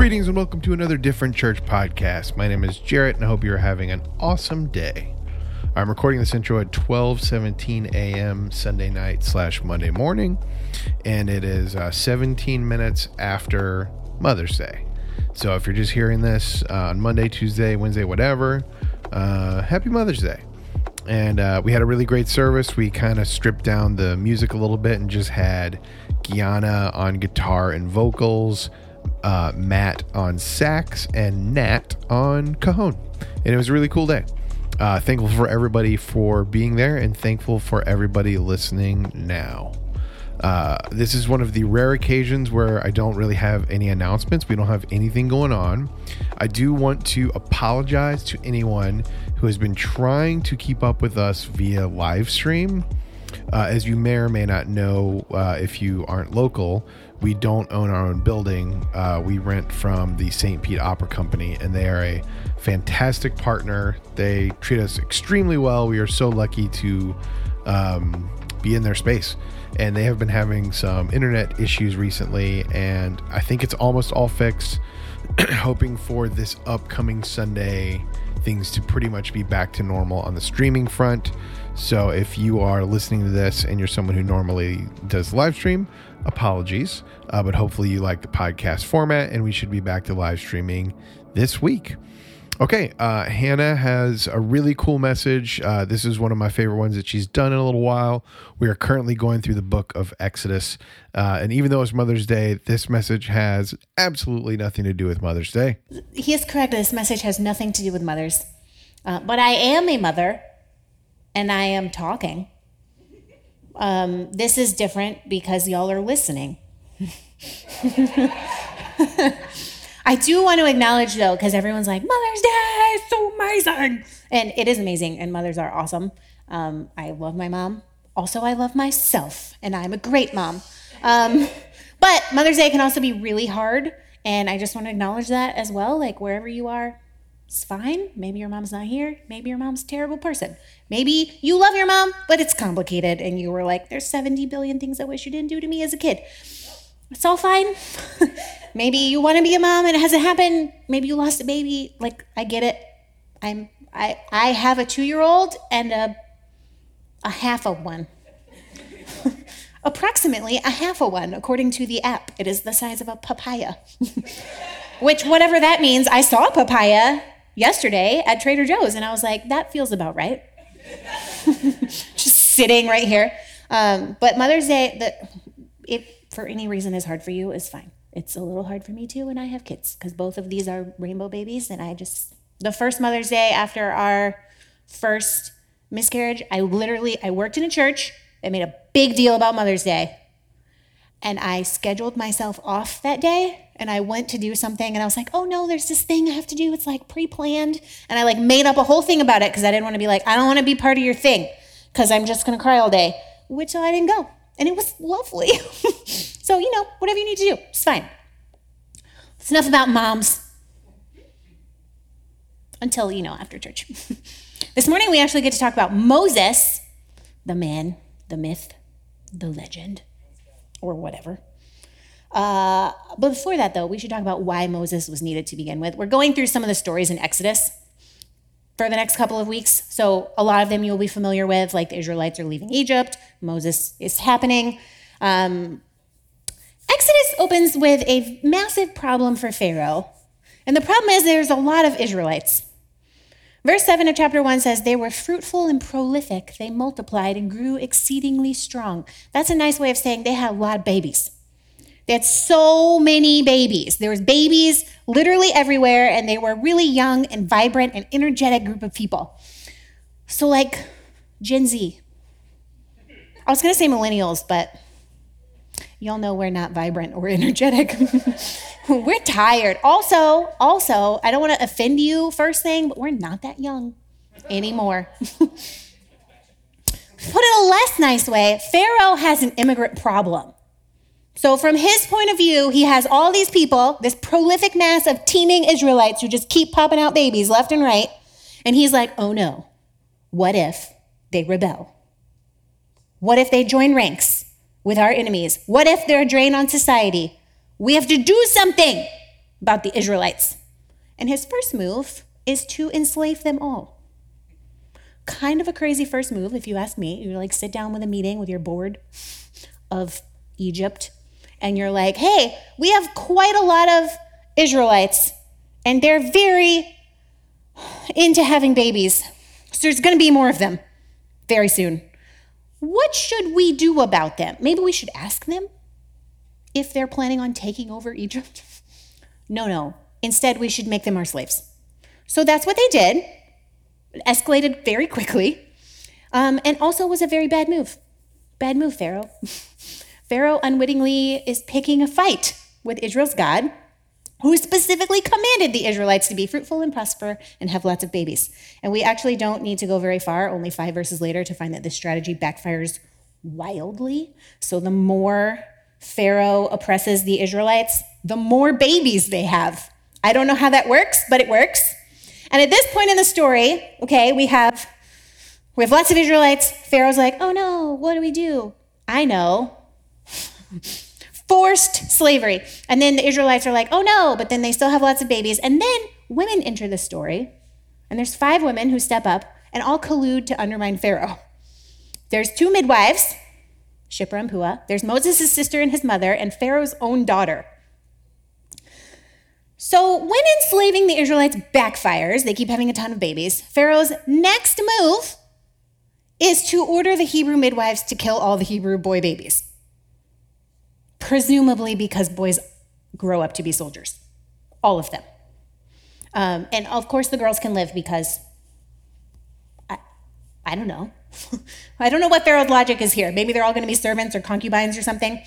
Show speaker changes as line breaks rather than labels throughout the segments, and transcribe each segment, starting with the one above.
Greetings and welcome to another Different Church podcast. My name is Jarrett and I hope you're having an awesome day. I'm recording this intro at 12:17 a.m. Sunday night slash Monday morning, and it is uh, 17 minutes after Mother's Day. So if you're just hearing this uh, on Monday, Tuesday, Wednesday, whatever, uh, Happy Mother's Day. And uh, we had a really great service. We kind of stripped down the music a little bit and just had Guyana on guitar and vocals, uh, Matt on sax, and Nat on cajon. And it was a really cool day. Uh, thankful for everybody for being there and thankful for everybody listening now. Uh, this is one of the rare occasions where I don't really have any announcements. We don't have anything going on. I do want to apologize to anyone who has been trying to keep up with us via live stream. Uh, as you may or may not know, uh, if you aren't local, we don't own our own building. Uh, we rent from the St. Pete Opera Company, and they are a fantastic partner. They treat us extremely well. We are so lucky to um, be in their space. And they have been having some internet issues recently, and I think it's almost all fixed. Hoping for this upcoming Sunday things to pretty much be back to normal on the streaming front. So if you are listening to this and you're someone who normally does live stream, apologies. Uh, but hopefully you like the podcast format, and we should be back to live streaming this week. Okay, uh, Hannah has a really cool message. Uh, this is one of my favorite ones that she's done in a little while. We are currently going through the book of Exodus. Uh, and even though it's Mother's Day, this message has absolutely nothing to do with Mother's Day.
He is correct. This message has nothing to do with mothers. Uh, but I am a mother and I am talking. Um, this is different because y'all are listening. I do want to acknowledge though, because everyone's like, Mother's Day is so amazing. And it is amazing, and mothers are awesome. Um, I love my mom. Also, I love myself, and I'm a great mom. Um, but Mother's Day can also be really hard, and I just want to acknowledge that as well. Like, wherever you are, it's fine. Maybe your mom's not here. Maybe your mom's a terrible person. Maybe you love your mom, but it's complicated, and you were like, there's 70 billion things I wish you didn't do to me as a kid. It's all fine. Maybe you want to be a mom and it hasn't happened. Maybe you lost a baby. Like I get it. I'm I I have a two year old and a a half of one. Approximately a half of one, according to the app. It is the size of a papaya. Which, whatever that means, I saw a papaya yesterday at Trader Joe's and I was like, that feels about right. Just sitting right here. Um, but Mother's Day, the, if for any reason is hard for you, is fine it's a little hard for me too when I have kids because both of these are rainbow babies. And I just, the first Mother's Day after our first miscarriage, I literally, I worked in a church that made a big deal about Mother's Day. And I scheduled myself off that day and I went to do something and I was like, oh no, there's this thing I have to do. It's like pre planned. And I like made up a whole thing about it because I didn't want to be like, I don't want to be part of your thing because I'm just going to cry all day, which I didn't go. And it was lovely. So, you know, whatever you need to do, it's fine. It's enough about moms until, you know, after church. this morning, we actually get to talk about Moses, the man, the myth, the legend, or whatever. Uh, but before that, though, we should talk about why Moses was needed to begin with. We're going through some of the stories in Exodus for the next couple of weeks. So, a lot of them you'll be familiar with, like the Israelites are leaving Egypt, Moses is happening. Um, Exodus opens with a massive problem for Pharaoh. And the problem is there's a lot of Israelites. Verse 7 of chapter 1 says, They were fruitful and prolific. They multiplied and grew exceedingly strong. That's a nice way of saying they had a lot of babies. Had so many babies. There was babies literally everywhere, and they were a really young and vibrant and energetic group of people. So, like Gen Z. I was going to say millennials, but y'all know we're not vibrant or energetic. we're tired. Also, also, I don't want to offend you first thing, but we're not that young anymore. Put it a less nice way, Pharaoh has an immigrant problem. So, from his point of view, he has all these people, this prolific mass of teeming Israelites who just keep popping out babies left and right. And he's like, oh no, what if they rebel? What if they join ranks? with our enemies? What if they're a drain on society? We have to do something. about the Israelites. And his first move is to enslave them all. Kind of a crazy first move, if you ask me. You like sit down with a meeting with your board of Egypt, and you're like, hey, we have quite a lot of Israelites, and they're very into having babies. So there's going to be more of them very soon. What should we do about them? Maybe we should ask them if they're planning on taking over Egypt. No, no. Instead, we should make them our slaves. So that's what they did. It escalated very quickly, um, and also was a very bad move. Bad move, Pharaoh. Pharaoh unwittingly is picking a fight with Israel's God, who specifically commanded the Israelites to be fruitful and prosper and have lots of babies. And we actually don't need to go very far, only five verses later, to find that this strategy backfires wildly. So the more Pharaoh oppresses the Israelites, the more babies they have. I don't know how that works, but it works. And at this point in the story, okay, we have we have lots of Israelites. Pharaoh's like, "Oh no, what do we do?" I know. Forced slavery. And then the Israelites are like, "Oh no," but then they still have lots of babies. And then women enter the story. And there's five women who step up and all collude to undermine Pharaoh. There's two midwives, Shiphrah and Puah. There's Moses' sister and his mother, and Pharaoh's own daughter. So, when enslaving the Israelites backfires, they keep having a ton of babies. Pharaoh's next move is to order the Hebrew midwives to kill all the Hebrew boy babies. Presumably because boys grow up to be soldiers, all of them. Um, and of course, the girls can live because I, I don't know. I don't know what Pharaoh's logic is here. Maybe they're all going to be servants or concubines or something.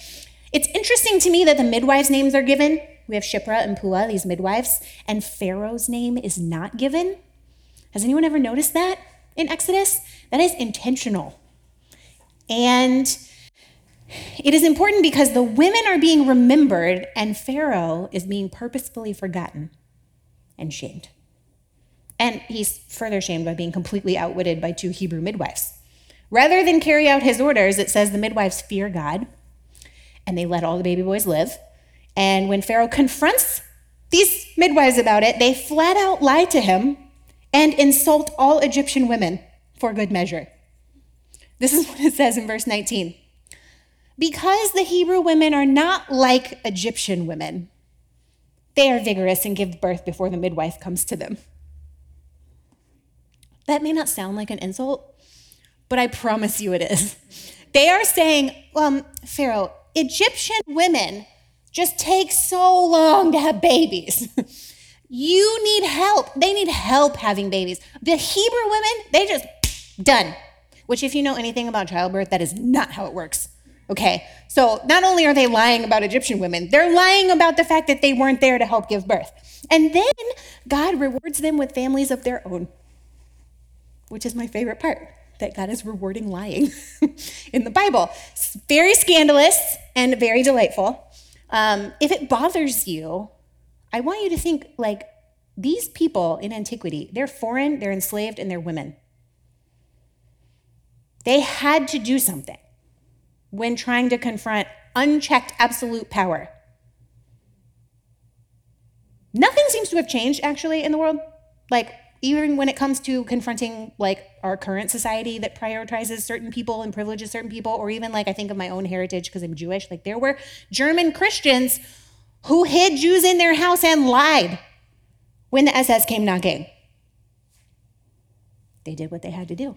It's interesting to me that the midwives' names are given we have Shiphrah and Puah, these midwives, and Pharaoh's name is not given. Has anyone ever noticed that in Exodus? That is intentional. And it is important because the women are being remembered and Pharaoh is being purposefully forgotten and shamed. And he's further shamed by being completely outwitted by two Hebrew midwives. Rather than carry out his orders, it says the midwives fear God and they let all the baby boys live. And when Pharaoh confronts these midwives about it, they flat out lie to him and insult all Egyptian women for good measure. This is what it says in verse 19. Because the Hebrew women are not like Egyptian women, they are vigorous and give birth before the midwife comes to them. That may not sound like an insult, but I promise you it is. They are saying, um, Pharaoh, Egyptian women just take so long to have babies. you need help. They need help having babies. The Hebrew women, they just done. Which, if you know anything about childbirth, that is not how it works. Okay, so not only are they lying about Egyptian women, they're lying about the fact that they weren't there to help give birth. And then God rewards them with families of their own, which is my favorite part that God is rewarding lying in the Bible. It's very scandalous and very delightful. Um, if it bothers you, I want you to think like these people in antiquity, they're foreign, they're enslaved, and they're women. They had to do something when trying to confront unchecked absolute power. Nothing seems to have changed actually in the world. Like, even when it comes to confronting like our current society that prioritizes certain people and privileges certain people or even like i think of my own heritage because i'm jewish like there were german christians who hid jews in their house and lied when the ss came knocking they did what they had to do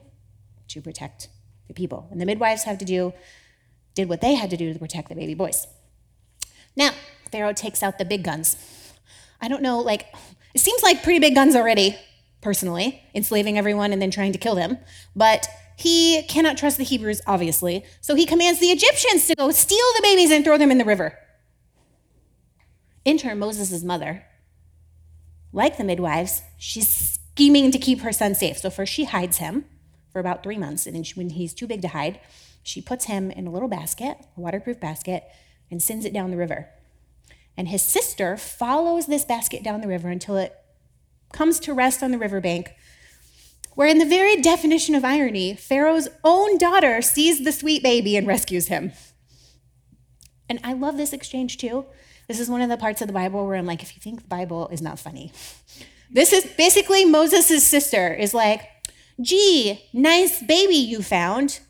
to protect the people and the midwives had to do did what they had to do to protect the baby boys now pharaoh takes out the big guns i don't know like it seems like pretty big guns already personally, enslaving everyone and then trying to kill them. But he cannot trust the Hebrews, obviously. So he commands the Egyptians to go steal the babies and throw them in the river. In turn, Moses' mother. Like the midwives, she's scheming to keep her son safe. So first she hides him for about three months. And then when he's too big to hide, she puts him in a little basket, a waterproof basket, and sends it down the river. And his sister follows this basket down the river until it comes to rest on the riverbank, where, in the very definition of irony, Pharaoh's own daughter sees the sweet baby and rescues him. And I love this exchange too. This is one of the parts of the Bible where I'm like, if you think the Bible is not funny, this is basically Moses' sister is like, gee, nice baby you found.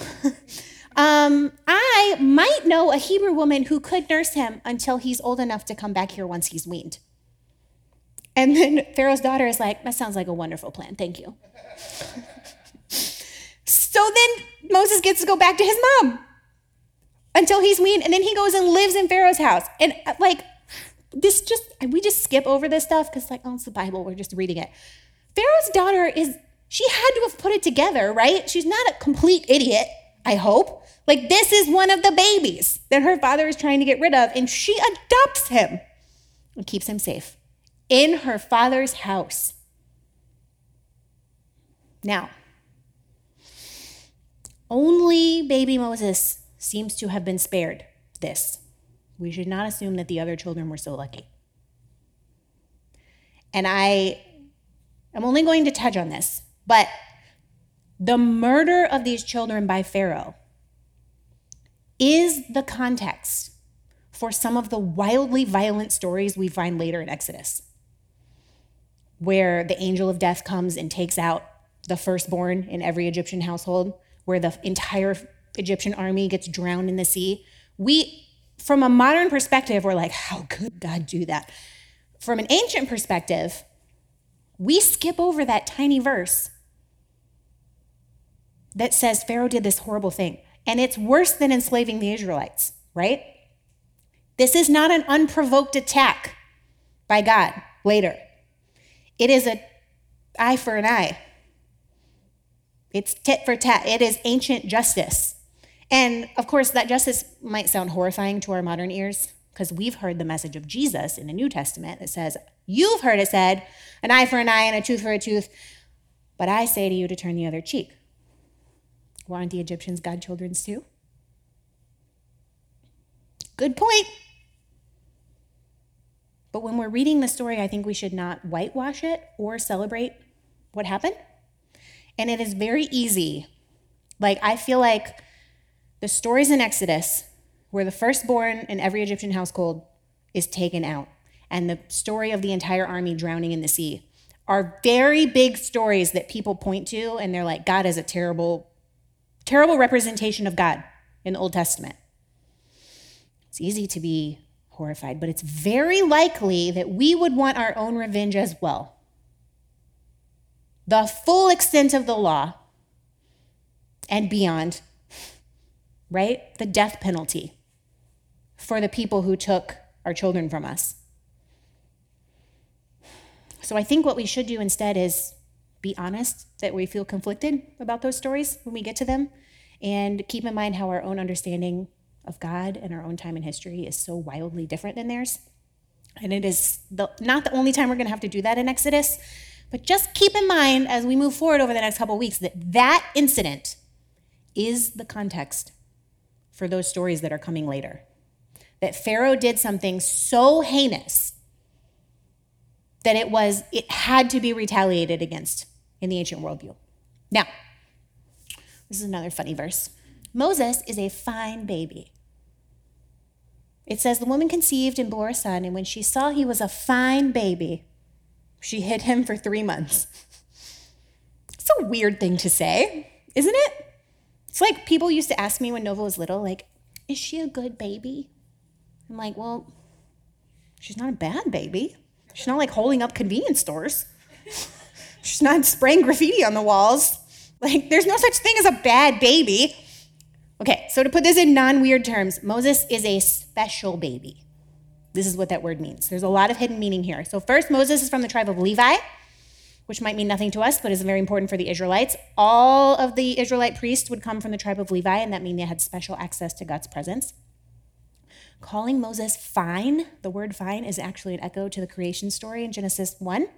um, I might know a Hebrew woman who could nurse him until he's old enough to come back here once he's weaned. And then Pharaoh's daughter is like, that sounds like a wonderful plan. Thank you. so then Moses gets to go back to his mom until he's weaned. And then he goes and lives in Pharaoh's house. And uh, like, this just, we just skip over this stuff because, like, oh, it's the Bible. We're just reading it. Pharaoh's daughter is, she had to have put it together, right? She's not a complete idiot, I hope. Like, this is one of the babies that her father is trying to get rid of, and she adopts him and keeps him safe in her father's house. Now, only baby Moses seems to have been spared this. We should not assume that the other children were so lucky. And I am only going to touch on this, but the murder of these children by Pharaoh is the context for some of the wildly violent stories we find later in Exodus where the angel of death comes and takes out the firstborn in every Egyptian household, where the entire Egyptian army gets drowned in the sea. We, from a modern perspective, we're like, how could God do that? From an ancient perspective, we skip over that tiny verse that says Pharaoh did this horrible thing. And it's worse than enslaving the Israelites, right? This is not an unprovoked attack by God later. It is a eye for an eye. It's tit for tat. It is ancient justice. And of course, that justice might sound horrifying to our modern ears because we've heard the message of Jesus in the New Testament that says, You've heard it said, an eye for an eye and a tooth for a tooth, but I say to you to turn the other cheek. Weren't the Egyptians godchildren's too? Good point. But when we're reading the story, I think we should not whitewash it or celebrate what happened. And it is very easy. Like, I feel like the stories in Exodus, where the firstborn in every Egyptian household is taken out, and the story of the entire army drowning in the sea, are very big stories that people point to, and they're like, God is a terrible, terrible representation of God in the Old Testament. It's easy to be horrified, but it's very likely that we would want our own revenge as well. The full extent of the law and beyond, right? The death penalty for the people who took our children from us. So I think what we should do instead is be honest that we feel conflicted about those stories when we get to them and keep in mind how our own understanding of God and our own time in history is so wildly different than theirs. And it is the, not the only time we're going to have to do that in Exodus, but just keep in mind as we move forward over the next couple weeks that that incident is the context for those stories that are coming later. That Pharaoh did something so heinous that it was it had to be retaliated against in the ancient worldview. Now, this is another funny verse. Moses is a fine baby. It says, The woman conceived and bore a son, and when she saw he was a fine baby, she hid him for three months. It's a weird thing to say, isn't it? It's like people used to ask me when Nova was little, like, is she a good baby? I'm like, well, she's not a bad baby. She's not like holding up convenience stores. she's not spraying graffiti on the walls. Like, there's no such thing as a bad baby. Okay, so to put this in non weird terms, Moses is a special baby. This is what that word means. There's a lot of hidden meaning here. So, first, Moses is from the tribe of Levi, which might mean nothing to us, but is very important for the Israelites. All of the Israelite priests would come from the tribe of Levi, and that means they had special access to God's presence. Calling Moses fine, the word fine is actually an echo to the creation story in Genesis 1,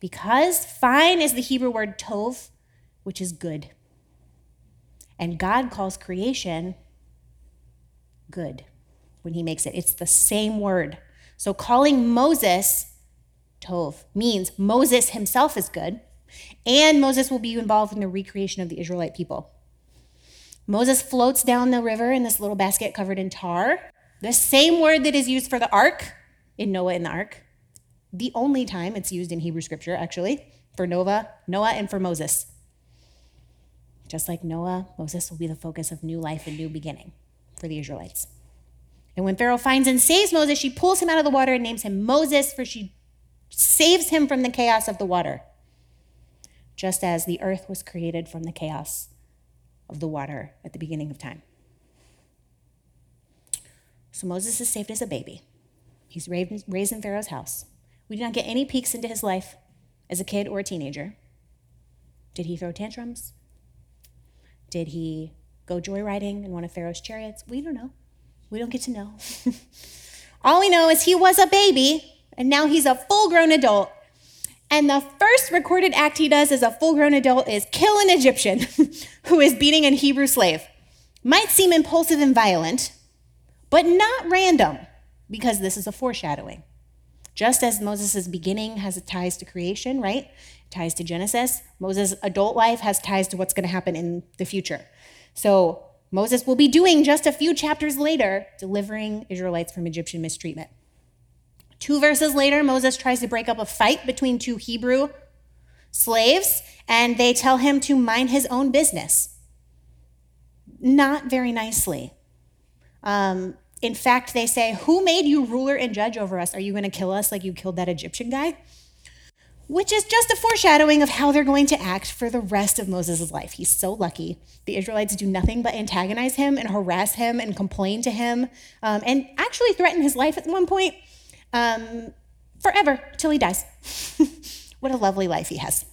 because fine is the Hebrew word tov, which is good. And God calls creation good when he makes it. It's the same word. So calling Moses Tov means Moses himself is good, and Moses will be involved in the recreation of the Israelite people. Moses floats down the river in this little basket covered in tar, the same word that is used for the ark in Noah in the ark, the only time it's used in Hebrew scripture, actually, for Noah, Noah and for Moses. Just like Noah, Moses will be the focus of new life and new beginning for the Israelites. And when Pharaoh finds and saves Moses, she pulls him out of the water and names him Moses, for she saves him from the chaos of the water, just as the earth was created from the chaos of the water at the beginning of time. So Moses is saved as a baby. He's raised in Pharaoh's house. We do not get any peeks into his life as a kid or a teenager. Did he throw tantrums? Did he go joyriding in one of Pharaoh's chariots? We don't know. We don't get to know. All we know is he was a baby, and now he's a full grown adult. And the first recorded act he does as a full grown adult is kill an Egyptian who is beating a Hebrew slave. Might seem impulsive and violent, but not random, because this is a foreshadowing. Just as Moses' beginning has ties to creation, right? Ties to Genesis, Moses' adult life has ties to what's going to happen in the future. So Moses will be doing just a few chapters later, delivering Israelites from Egyptian mistreatment. Two verses later, Moses tries to break up a fight between two Hebrew slaves, and they tell him to mind his own business. Not very nicely. Um, in fact, they say, Who made you ruler and judge over us? Are you going to kill us like you killed that Egyptian guy? Which is just a foreshadowing of how they're going to act for the rest of Moses' life. He's so lucky. The Israelites do nothing but antagonize him and harass him and complain to him um, and actually threaten his life at one point um, forever till he dies. what a lovely life he has.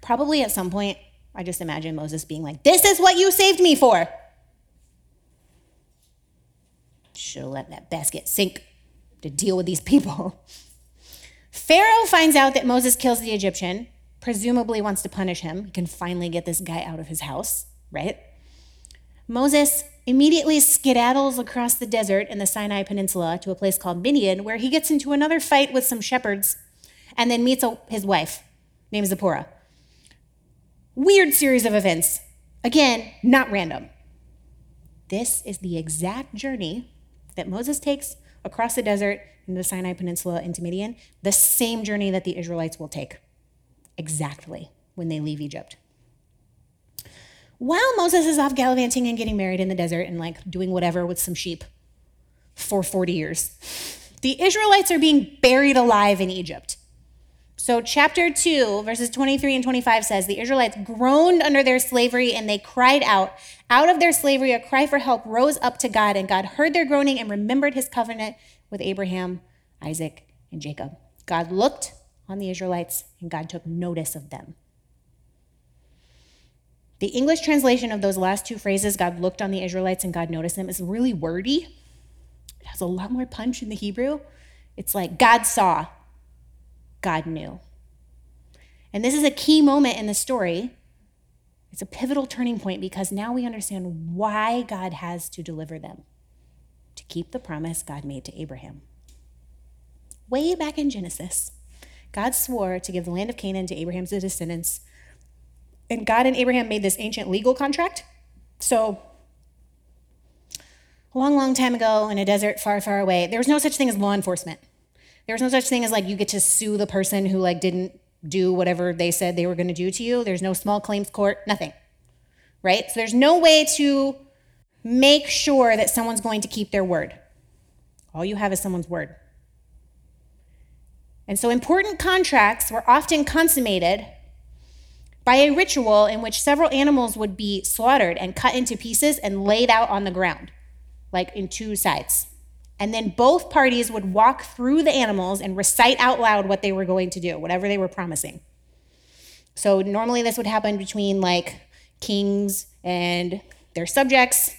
Probably at some point, I just imagine Moses being like, This is what you saved me for. Should have let that basket sink to deal with these people. Pharaoh finds out that Moses kills the Egyptian, presumably wants to punish him. He can finally get this guy out of his house, right? Moses immediately skedaddles across the desert in the Sinai Peninsula to a place called Midian, where he gets into another fight with some shepherds and then meets a, his wife, named Zipporah. Weird series of events. Again, not random. This is the exact journey that Moses takes across the desert in the Sinai Peninsula into Midian, the same journey that the Israelites will take exactly when they leave Egypt. While Moses is off gallivanting and getting married in the desert and like doing whatever with some sheep for 40 years, the Israelites are being buried alive in Egypt. So, chapter 2, verses 23 and 25 says The Israelites groaned under their slavery and they cried out. Out of their slavery, a cry for help rose up to God, and God heard their groaning and remembered his covenant with Abraham, Isaac, and Jacob. God looked on the Israelites and God took notice of them. The English translation of those last two phrases, God looked on the Israelites and God noticed them, is really wordy. It has a lot more punch in the Hebrew. It's like God saw, God knew. And this is a key moment in the story. It's a pivotal turning point because now we understand why God has to deliver them to keep the promise God made to Abraham. Way back in Genesis, God swore to give the land of Canaan to Abraham's descendants. And God and Abraham made this ancient legal contract. So, a long, long time ago in a desert far, far away, there was no such thing as law enforcement. There's no such thing as like you get to sue the person who like didn't do whatever they said they were going to do to you. There's no small claims court, nothing. Right? So there's no way to make sure that someone's going to keep their word. All you have is someone's word. And so important contracts were often consummated by a ritual in which several animals would be slaughtered and cut into pieces and laid out on the ground, like in two sides. And then both parties would walk through the animals and recite out loud what they were going to do, whatever they were promising. So normally this would happen between like kings and their subjects,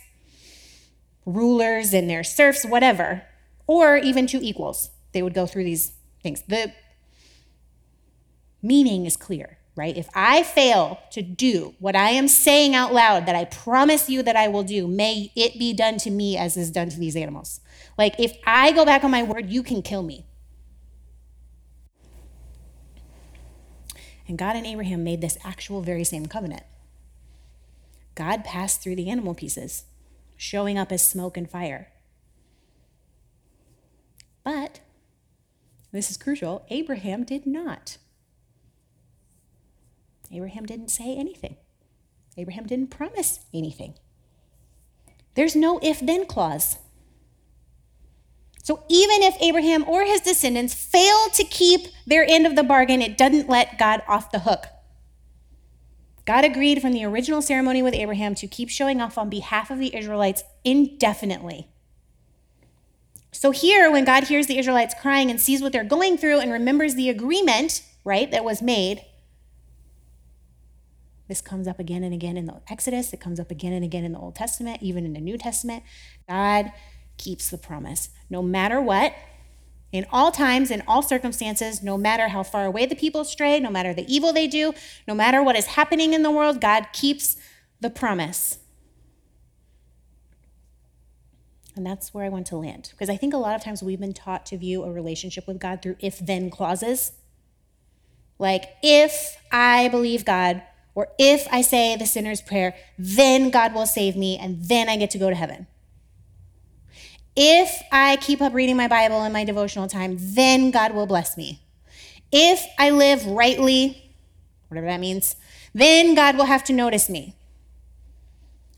rulers and their serfs, whatever, or even two equals. They would go through these things. The meaning is clear right? If I fail to do what I am saying out loud that I promise you that I will do, may it be done to me as is done to these animals. Like, if I go back on my word, you can kill me. And God and Abraham made this actual very same covenant. God passed through the animal pieces, showing up as smoke and fire. But, this is crucial, Abraham did not. Abraham didn't say anything. Abraham didn't promise anything. There's no if then clause. So even if Abraham or his descendants fail to keep their end of the bargain, it doesn't let God off the hook. God agreed from the original ceremony with Abraham to keep showing off on behalf of the Israelites indefinitely. So here, when God hears the Israelites crying and sees what they're going through and remembers the agreement, right, that was made, this comes up again and again in the Exodus. It comes up again and again in the Old Testament, even in the New Testament. God keeps the promise. No matter what, in all times, in all circumstances, no matter how far away the people stray, no matter the evil they do, no matter what is happening in the world, God keeps the promise. And that's where I want to land. Because I think a lot of times we've been taught to view a relationship with God through if then clauses. Like, if I believe God, or if I say the sinner's prayer, then God will save me, and then I get to go to heaven. If I keep up reading my Bible in my devotional time, then God will bless me. If I live rightly, whatever that means, then God will have to notice me.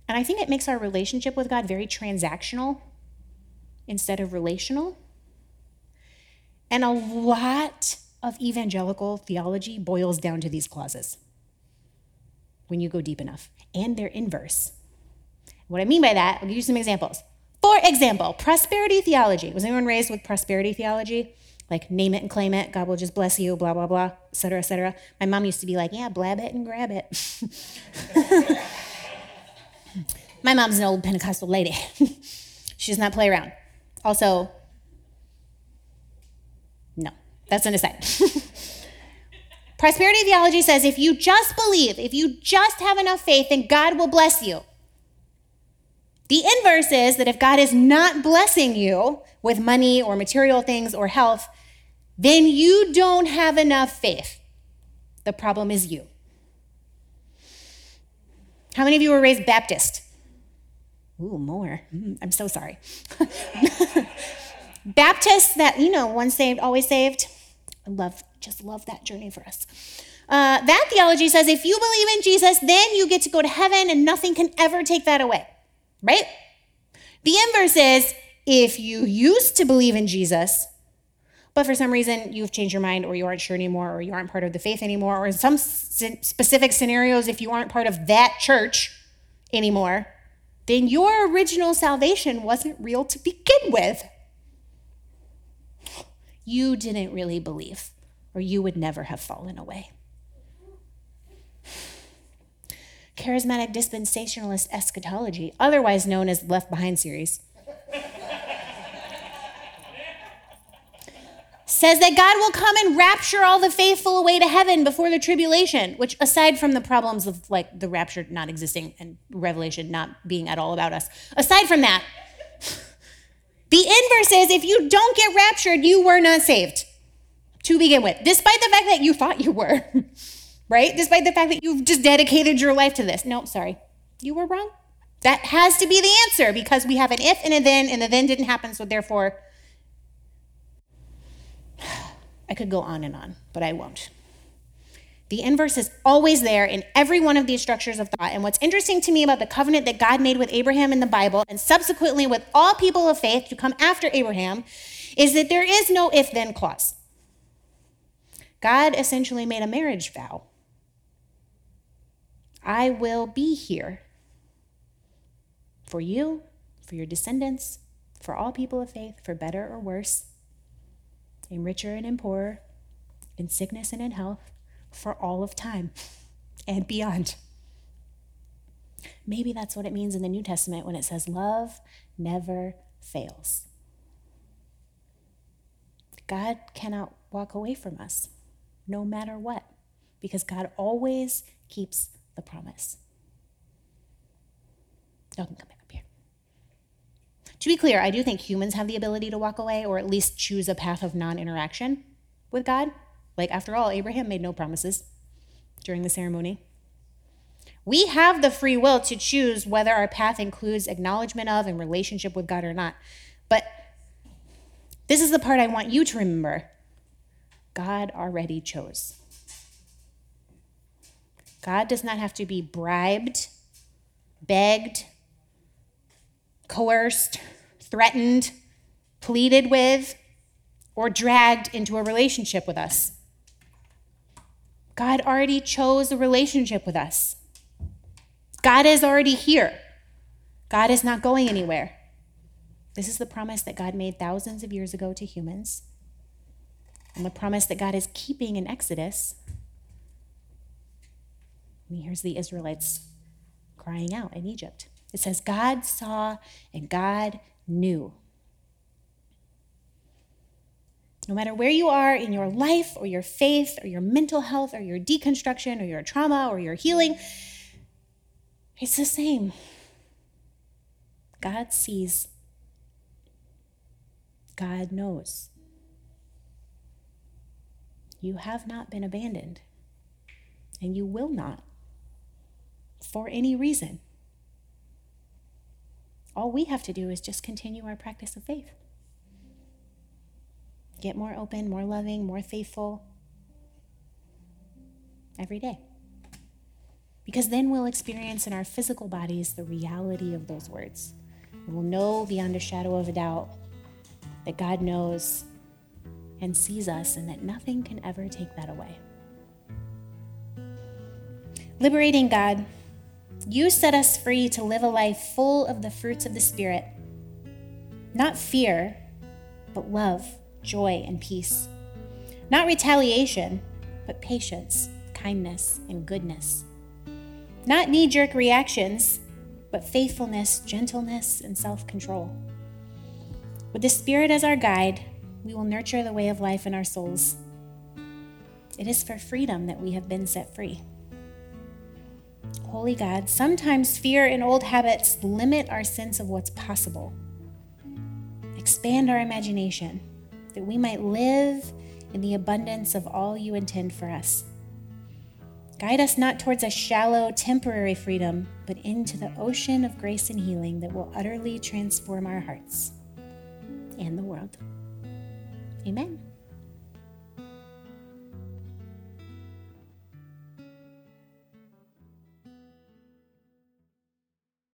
And I think it makes our relationship with God very transactional instead of relational. And a lot of evangelical theology boils down to these clauses when you go deep enough, and they're inverse. What I mean by that, I'll give you some examples. For example, prosperity theology. Was anyone raised with prosperity theology? Like name it and claim it, God will just bless you, blah, blah, blah, et cetera, et cetera. My mom used to be like, yeah, blab it and grab it. My mom's an old Pentecostal lady. she does not play around. Also, no, that's an aside. Prosperity theology says if you just believe, if you just have enough faith, then God will bless you. The inverse is that if God is not blessing you with money or material things or health, then you don't have enough faith. The problem is you. How many of you were raised Baptist? Ooh, more. Mm, I'm so sorry. Baptists that, you know, once saved, always saved. I love, just love that journey for us. Uh, that theology says if you believe in Jesus, then you get to go to heaven and nothing can ever take that away right? The inverse is if you used to believe in Jesus, but for some reason you've changed your mind or you aren't sure anymore or you aren't part of the faith anymore, or in some specific scenarios, if you aren't part of that church anymore, then your original salvation wasn't real to begin with. You didn't really believe, or you would never have fallen away. Charismatic dispensationalist eschatology, otherwise known as Left Behind series, says that God will come and rapture all the faithful away to heaven before the tribulation, which, aside from the problems of like the rapture not existing and Revelation not being at all about us, aside from that, the inverse is if you don't get raptured, you were not saved to begin with, despite the fact that you thought you were. right? Despite the fact that you've just dedicated your life to this. No, sorry. You were wrong. That has to be the answer because we have an if and a then, and the then didn't happen, so therefore, I could go on and on, but I won't. The inverse is always there in every one of these structures of thought. And what's interesting to me about the covenant that God made with Abraham in the Bible, and subsequently with all people of faith to come after Abraham, is that there is no if then clause. God essentially made a marriage vow I will be here for you, for your descendants, for all people of faith, for better or worse, in richer and in poorer, in sickness and in health, for all of time and beyond. Maybe that's what it means in the New Testament when it says, Love never fails. God cannot walk away from us no matter what, because God always keeps the promise. Y'all can come back up here. To be clear, I do think humans have the ability to walk away or at least choose a path of non interaction with God. Like, after all, Abraham made no promises during the ceremony. We have the free will to choose whether our path includes acknowledgement of and relationship with God or not. But this is the part I want you to remember. God already chose. God does not have to be bribed, begged, coerced, threatened, pleaded with, or dragged into a relationship with us. God already chose a relationship with us. God is already here. God is not going anywhere. This is the promise that God made thousands of years ago to humans, and the promise that God is keeping in Exodus. And here's the Israelites crying out in Egypt. It says, God saw and God knew. No matter where you are in your life or your faith or your mental health or your deconstruction or your trauma or your healing, it's the same. God sees, God knows. You have not been abandoned, and you will not for any reason. All we have to do is just continue our practice of faith. Get more open, more loving, more faithful every day. Because then we'll experience in our physical bodies the reality of those words. We'll know beyond a shadow of a doubt that God knows and sees us and that nothing can ever take that away. Liberating God, you set us free to live a life full of the fruits of the Spirit. Not fear, but love, joy, and peace. Not retaliation, but patience, kindness, and goodness. Not knee jerk reactions, but faithfulness, gentleness, and self control. With the Spirit as our guide, we will nurture the way of life in our souls. It is for freedom that we have been set free. Holy God, sometimes fear and old habits limit our sense of what's possible. Expand our imagination that we might live in the abundance of all you intend for us. Guide us not towards a shallow, temporary freedom, but into the ocean of grace and healing that will utterly transform our hearts and the world. Amen.